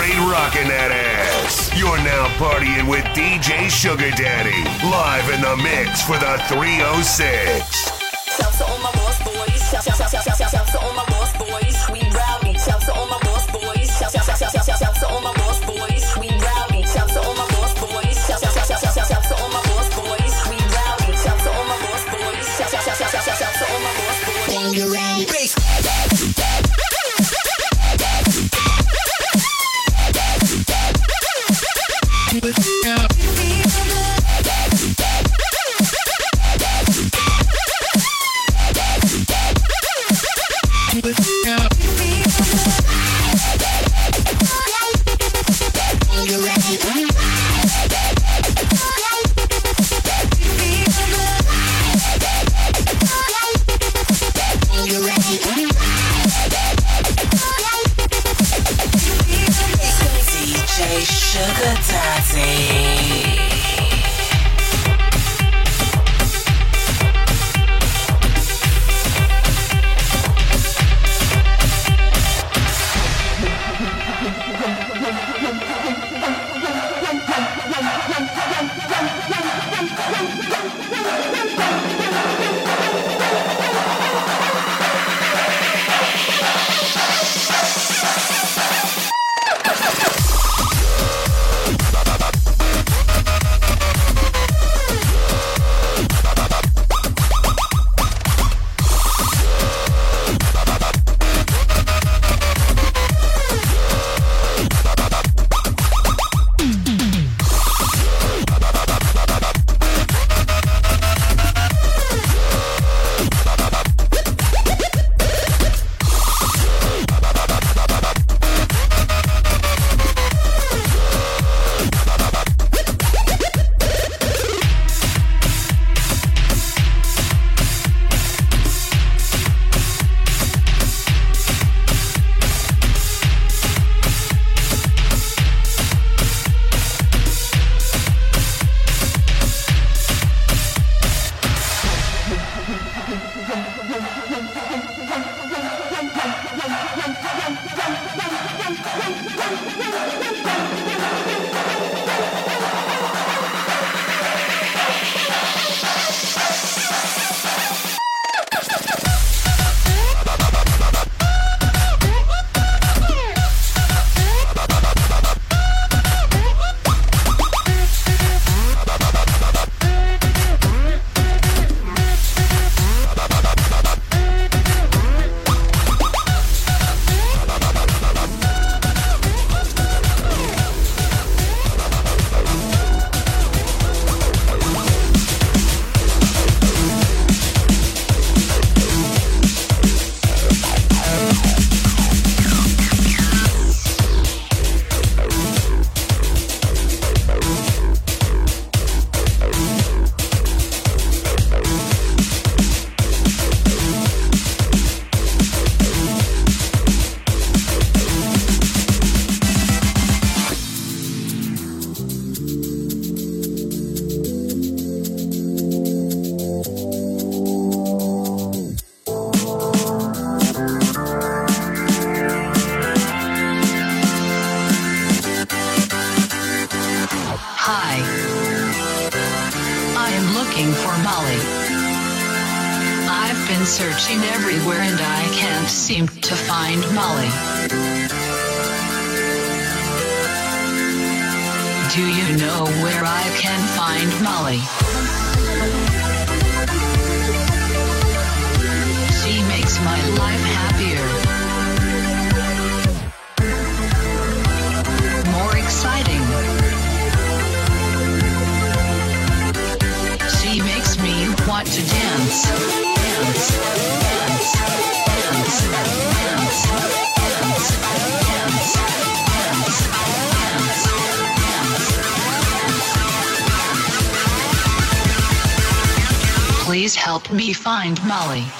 straight rocking that ass. You're now partying with DJ Sugar Daddy, live in the mix for the 306. Find Molly.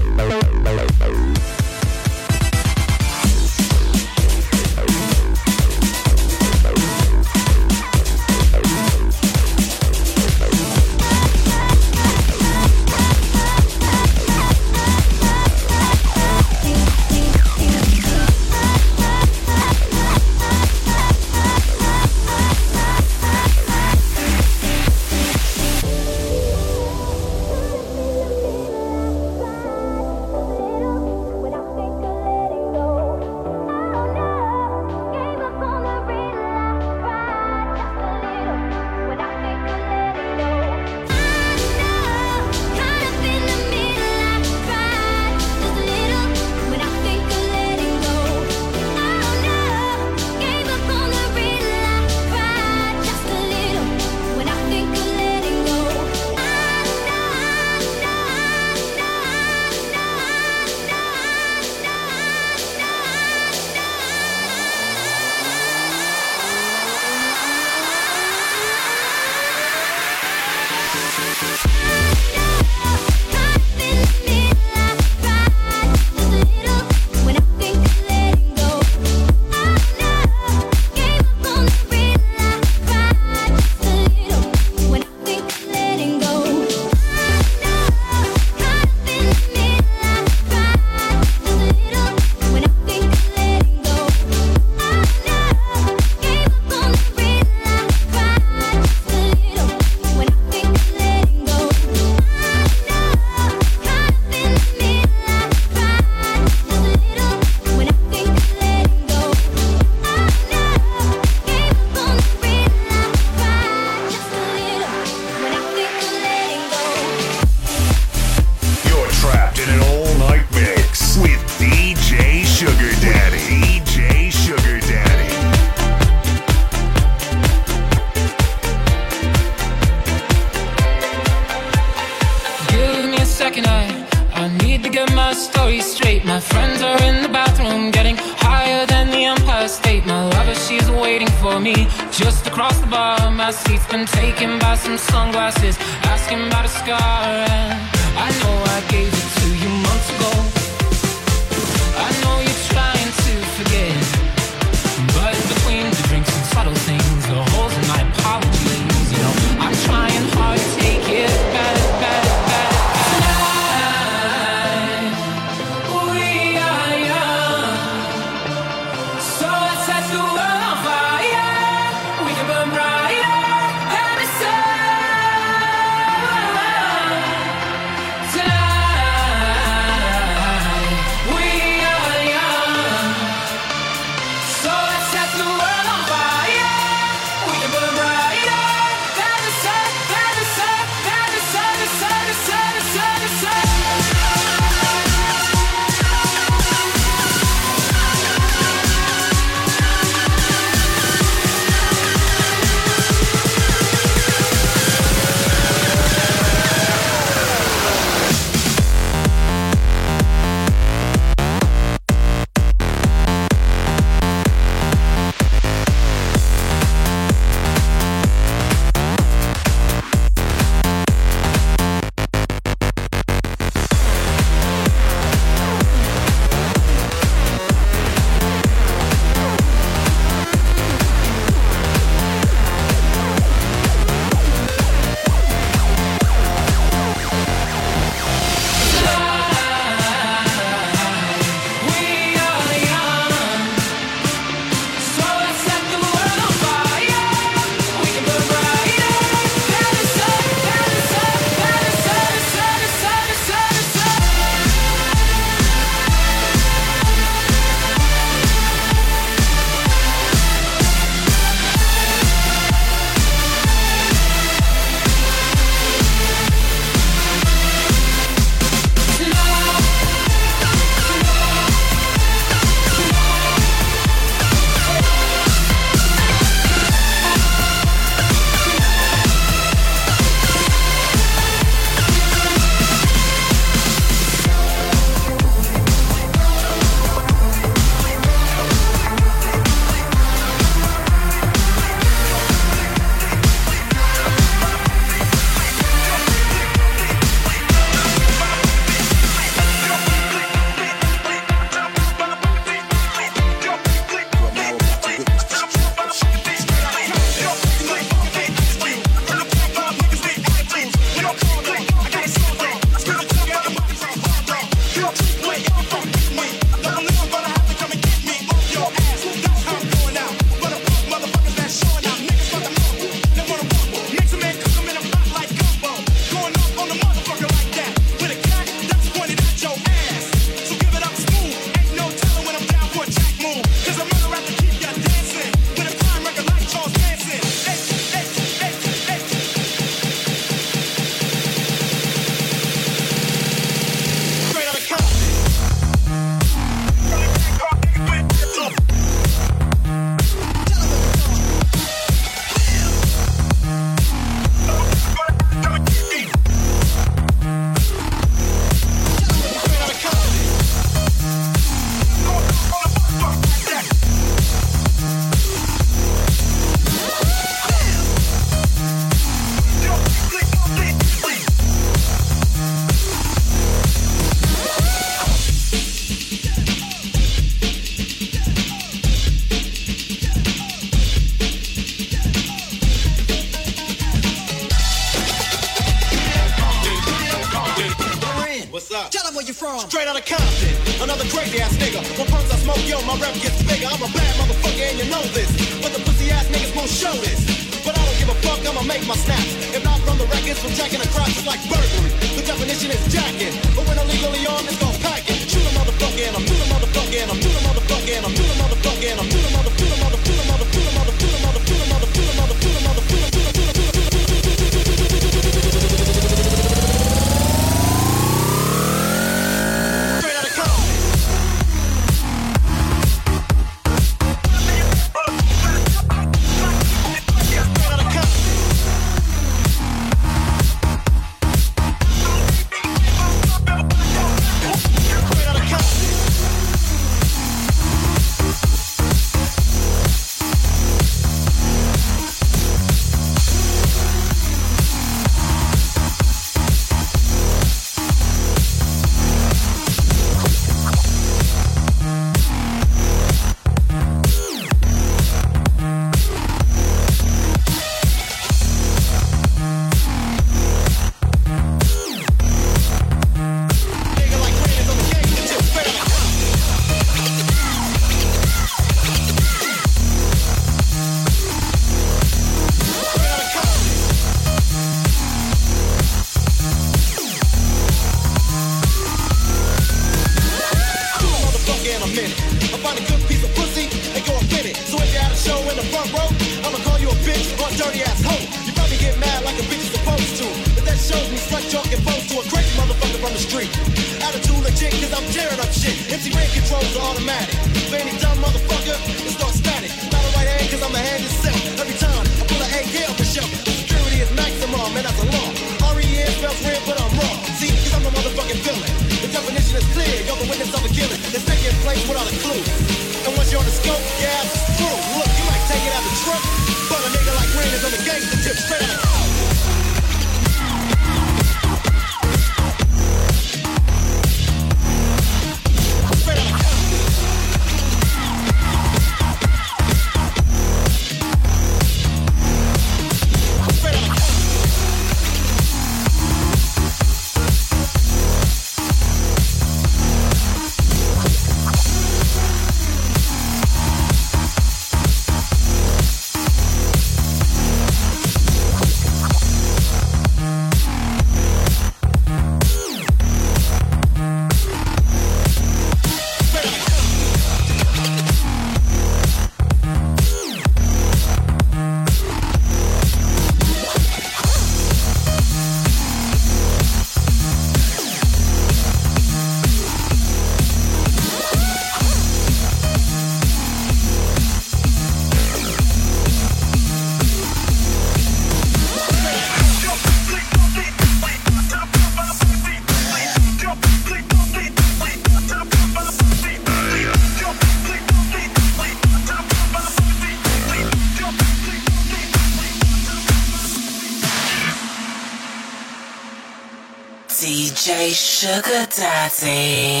Sugar Daddy.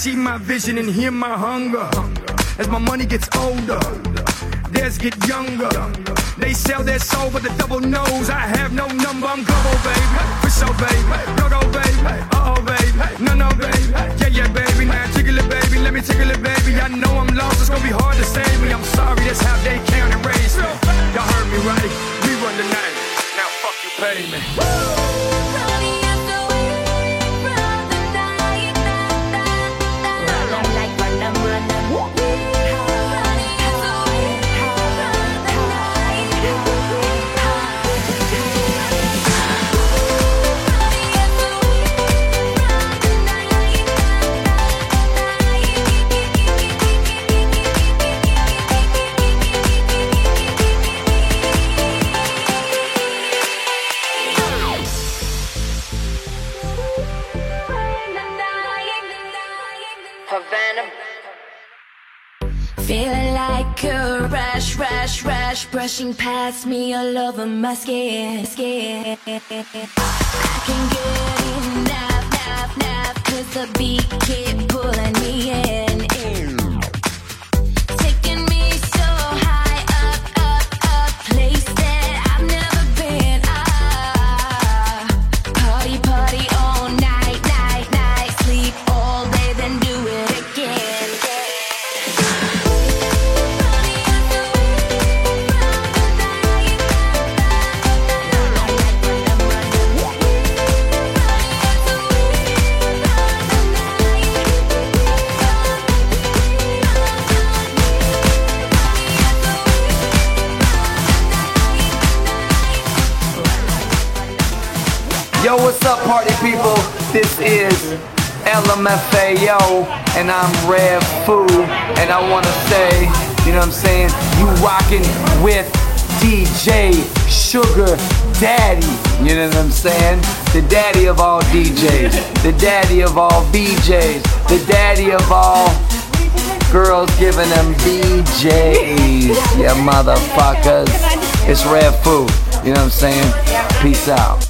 See my vision, and hear my hunger. As my money gets older, theirs get younger. They sell their soul, but the double knows I have no number. I'm global, baby. For sure, baby. Go, go, baby. Uh oh, baby. No, no, baby. Yeah, yeah, baby. Now jiggle it, baby. Let me tickle it, baby. I know I'm lost. It's gonna be hard to save me. I'm sorry, that's how they count and raise me. Y'all heard me right. We run the night. Now fuck you, pay me. Rush, brushing past me all over my skin, skin. I can get enough, enough, enough, cause the beat keep Yo, what's up, party people? This is LMFAO, and I'm Rev Foo, and I wanna say, you know what I'm saying? You rockin' with DJ Sugar Daddy, you know what I'm saying? The daddy of all DJs, the daddy of all BJs, the daddy of all girls giving them BJs, yeah, motherfuckers. It's Rev Foo, you know what I'm saying? Peace out.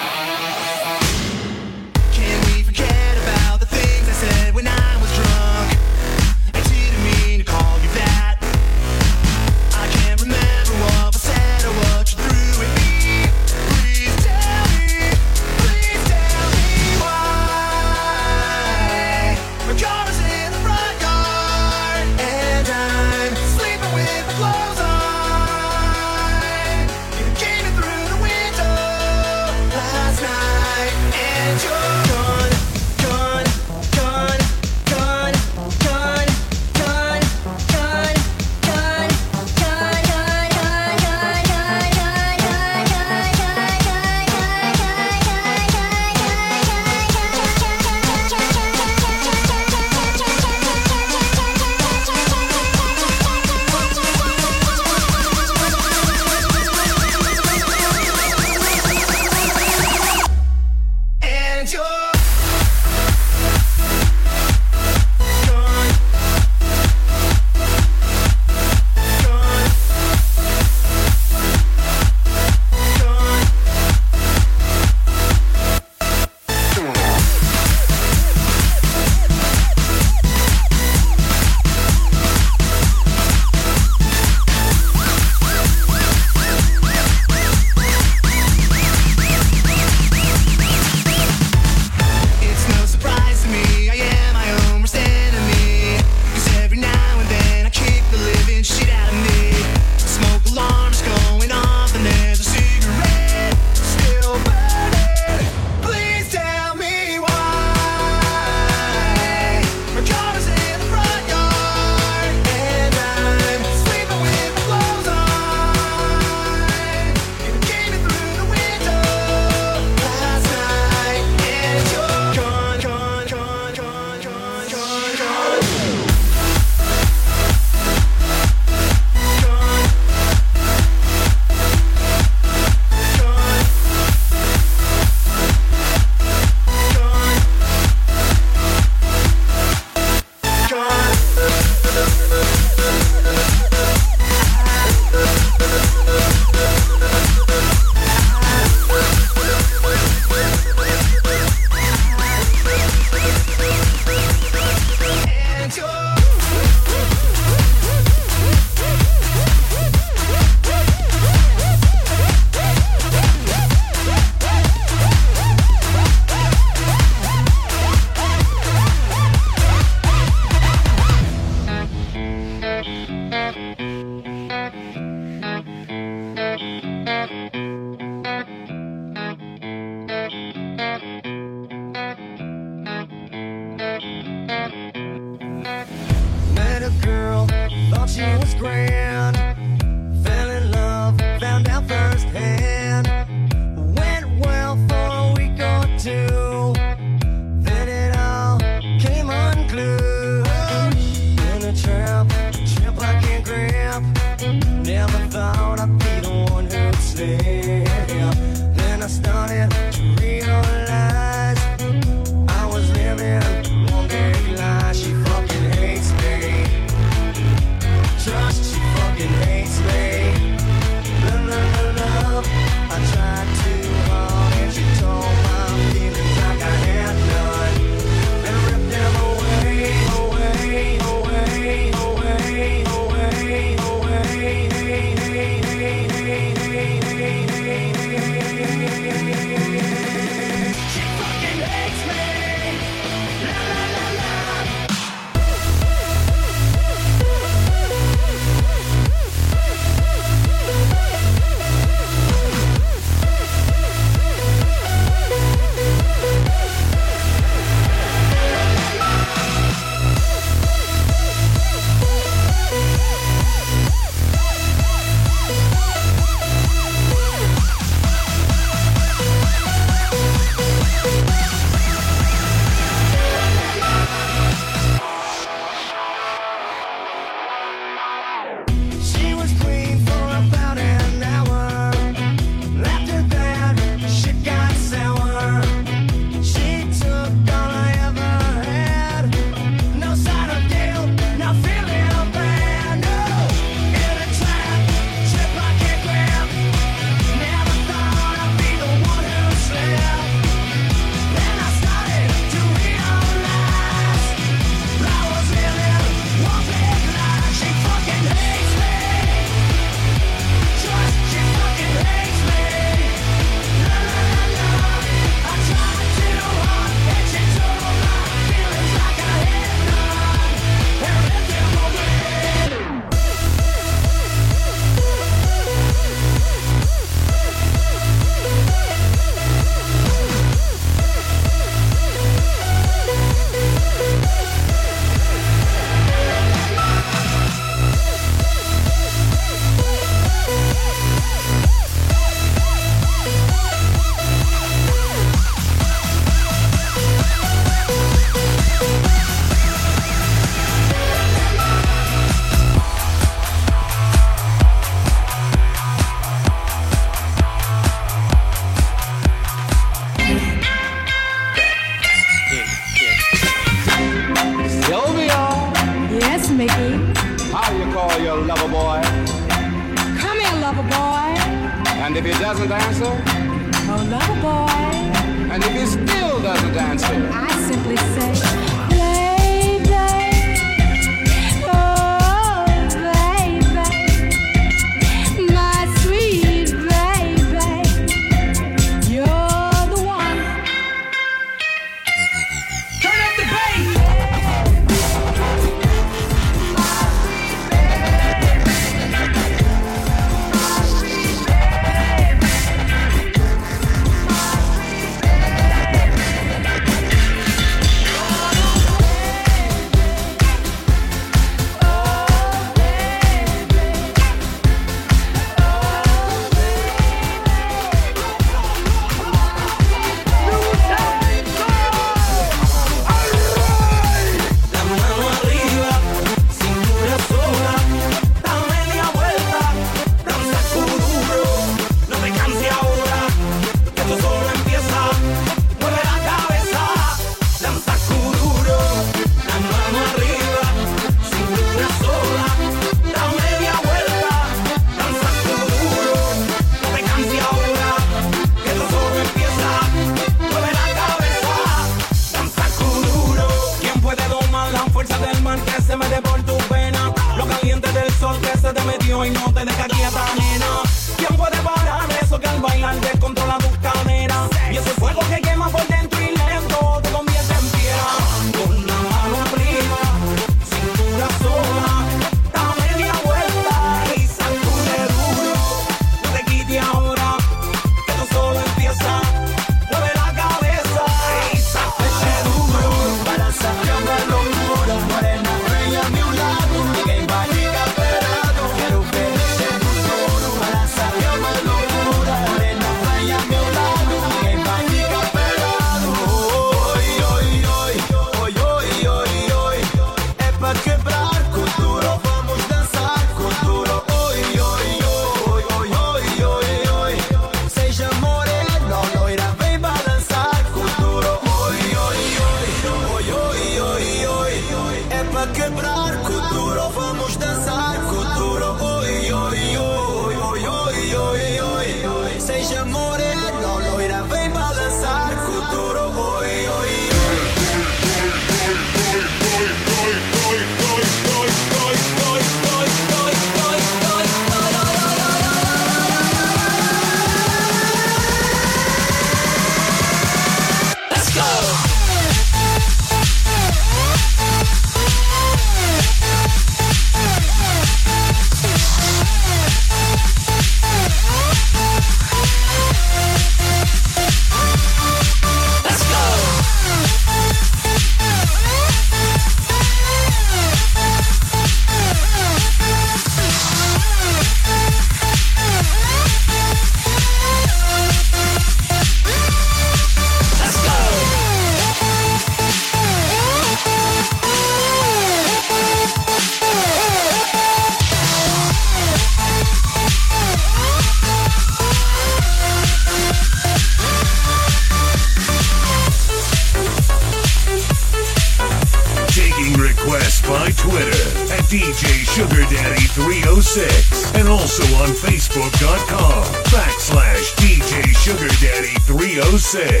306.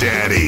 Daddy.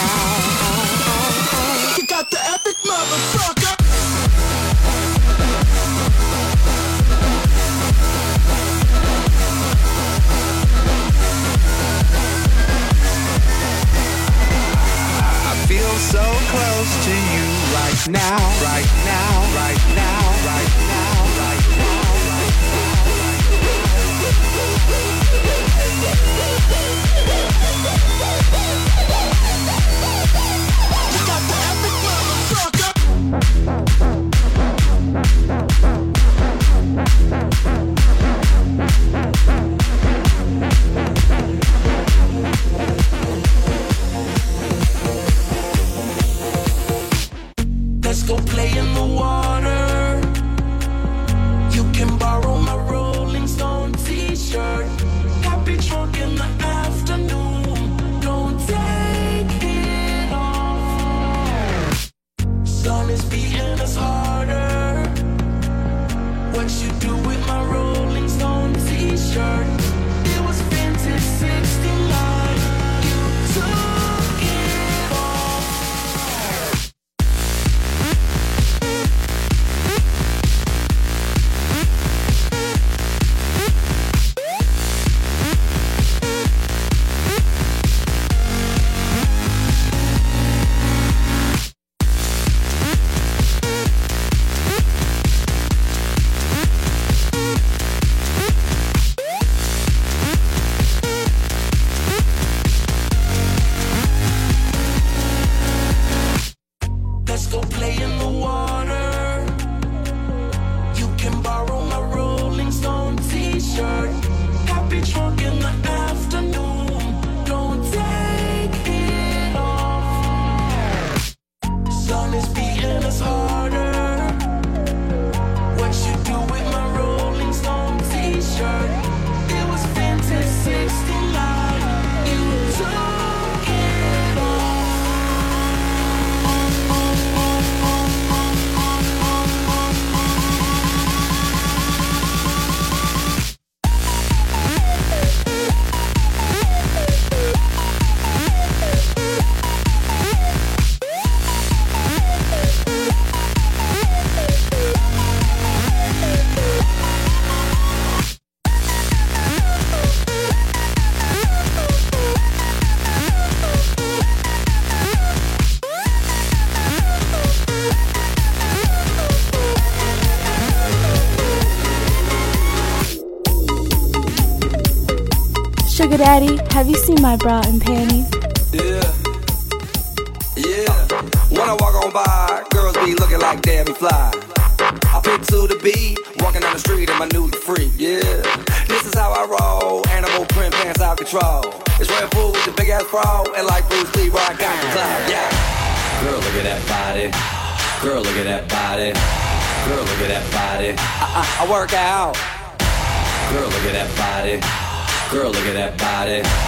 now. Have you seen my bra and panties? Yeah. Yeah. When I walk on by, girls be looking like Debbie Fly. I pick to the beat, walking down the street in my new freak. Yeah. This is how I roll. Animal print pants out control. It's Red Bull with the big ass bra, and like Bruce Lee, where I got the clout. Yeah. Girl, look at that body. Girl, look at that body. Girl, look at that body. I, I, I work out. Girl, look at that body. Girl, look at that body.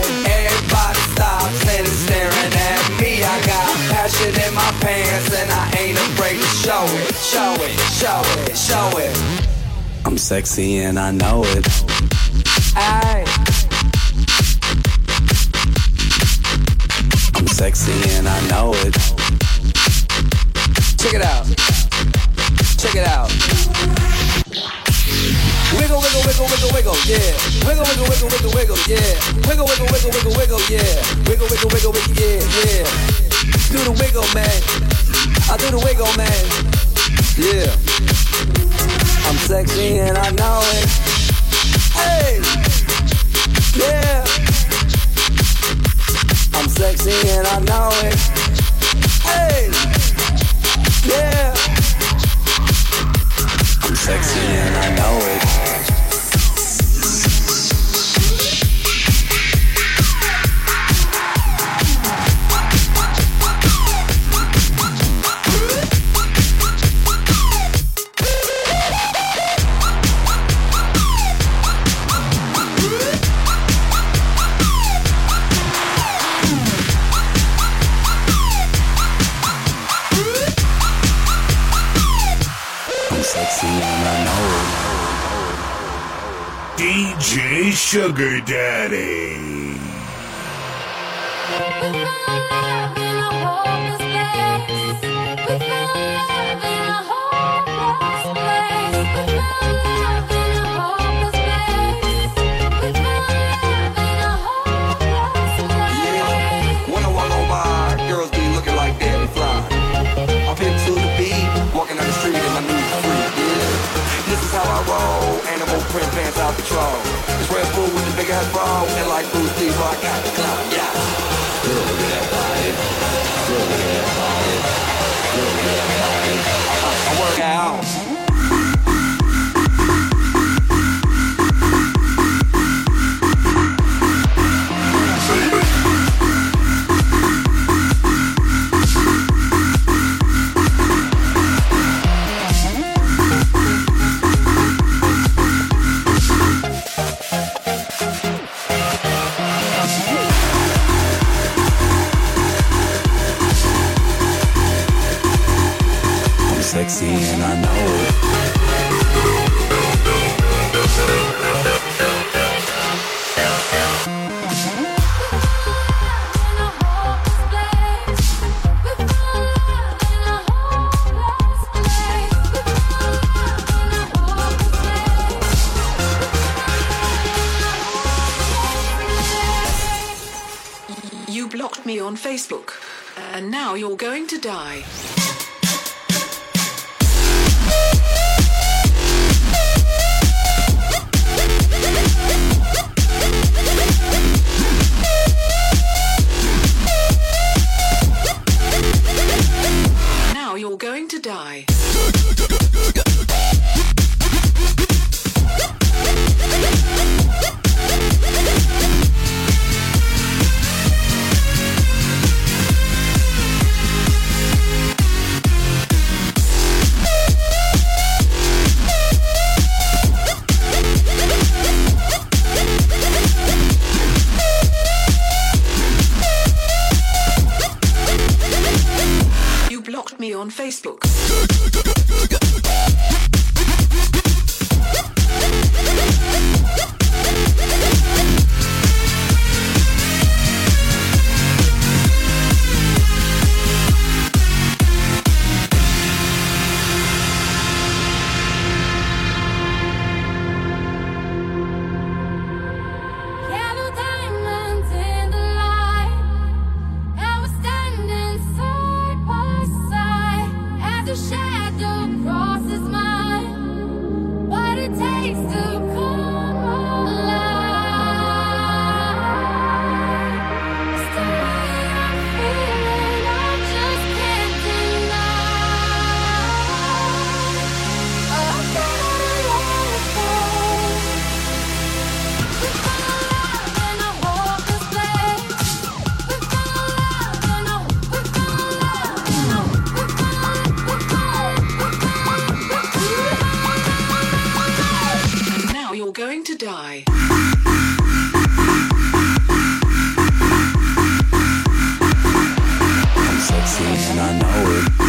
Show it, show it. I'm sexy and I know it. Aye. I'm sexy and I know it. Check it out. Check it out. Wiggle, wiggle, wiggle, wiggle, wiggle, yeah. Wiggle, wiggle, wiggle, wiggle, wiggle, yeah. Wiggle, wiggle, wiggle, wiggle, wiggle, yeah. Wiggle, wiggle, wiggle, wiggle, yeah, yeah. Do the wiggle, man. I do the wiggle, man. Yeah. I'm sexy and I know it. Hey. Yeah. I'm sexy and I know it. Hey. Yeah. I'm sexy and I know it. DJ Sugar Daddy. Ass and like Bruce Lee, I got die. And I know it.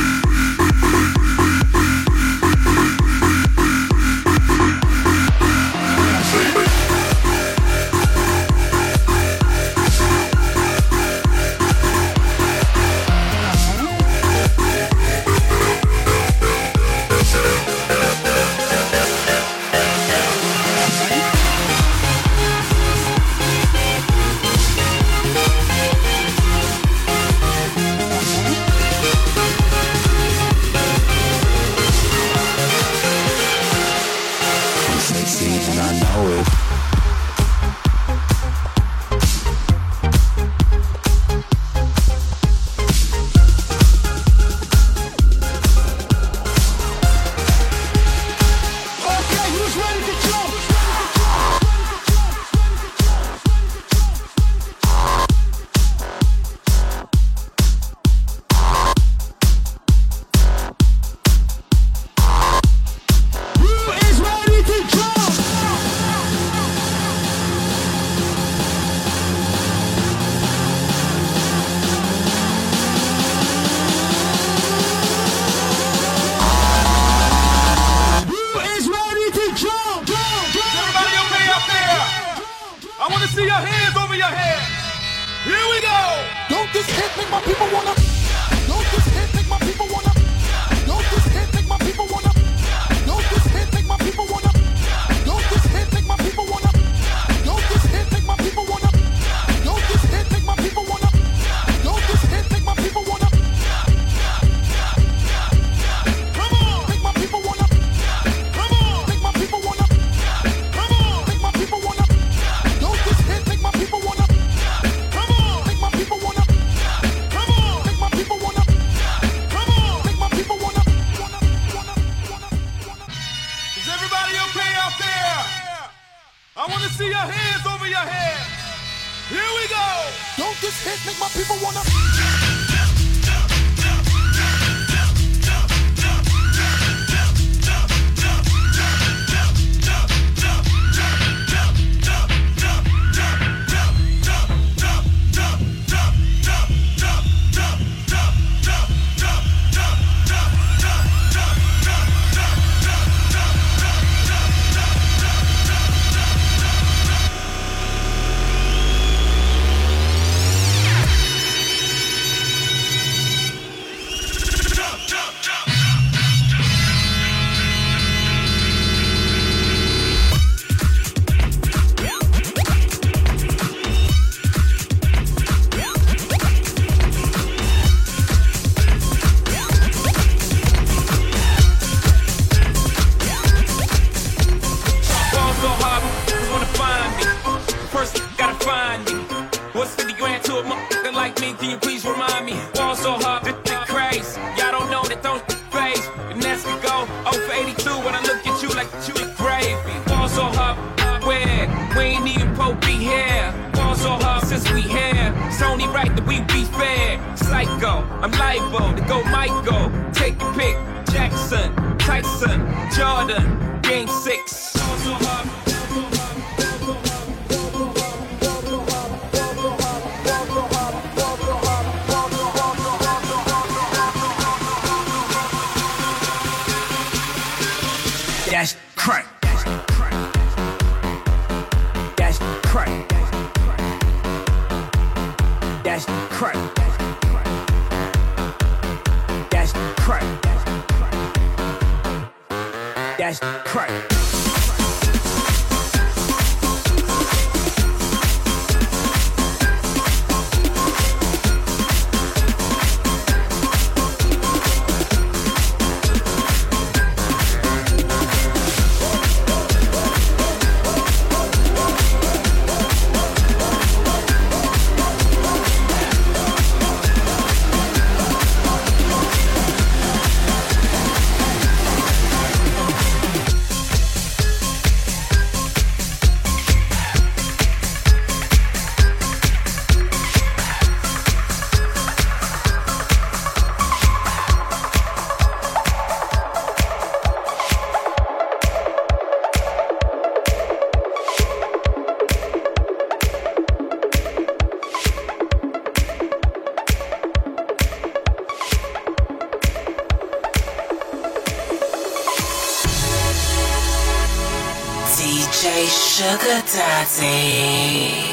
Sugar Daddy.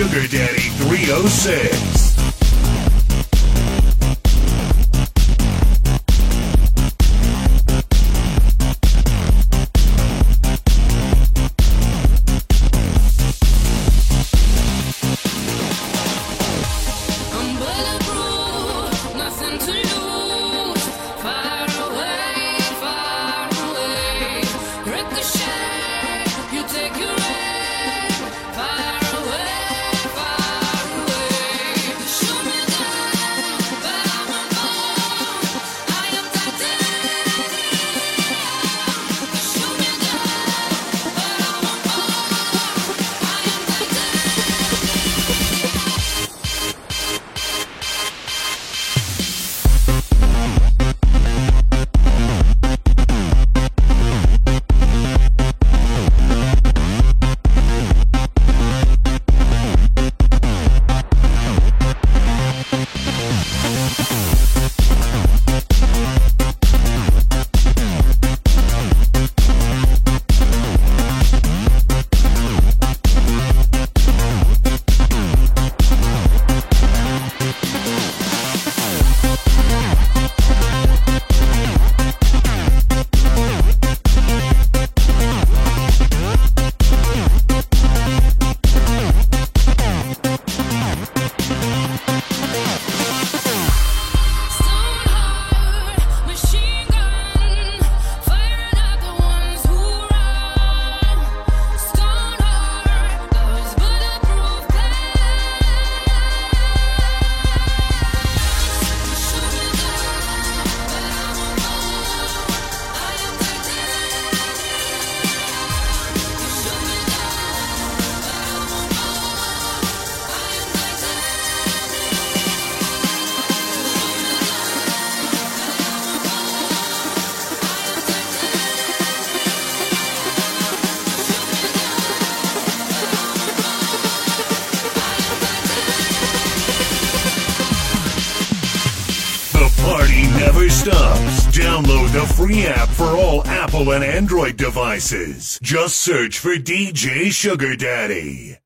Sugar Daddy 306. Apple and Android devices. Just search for DJ Sugar Daddy.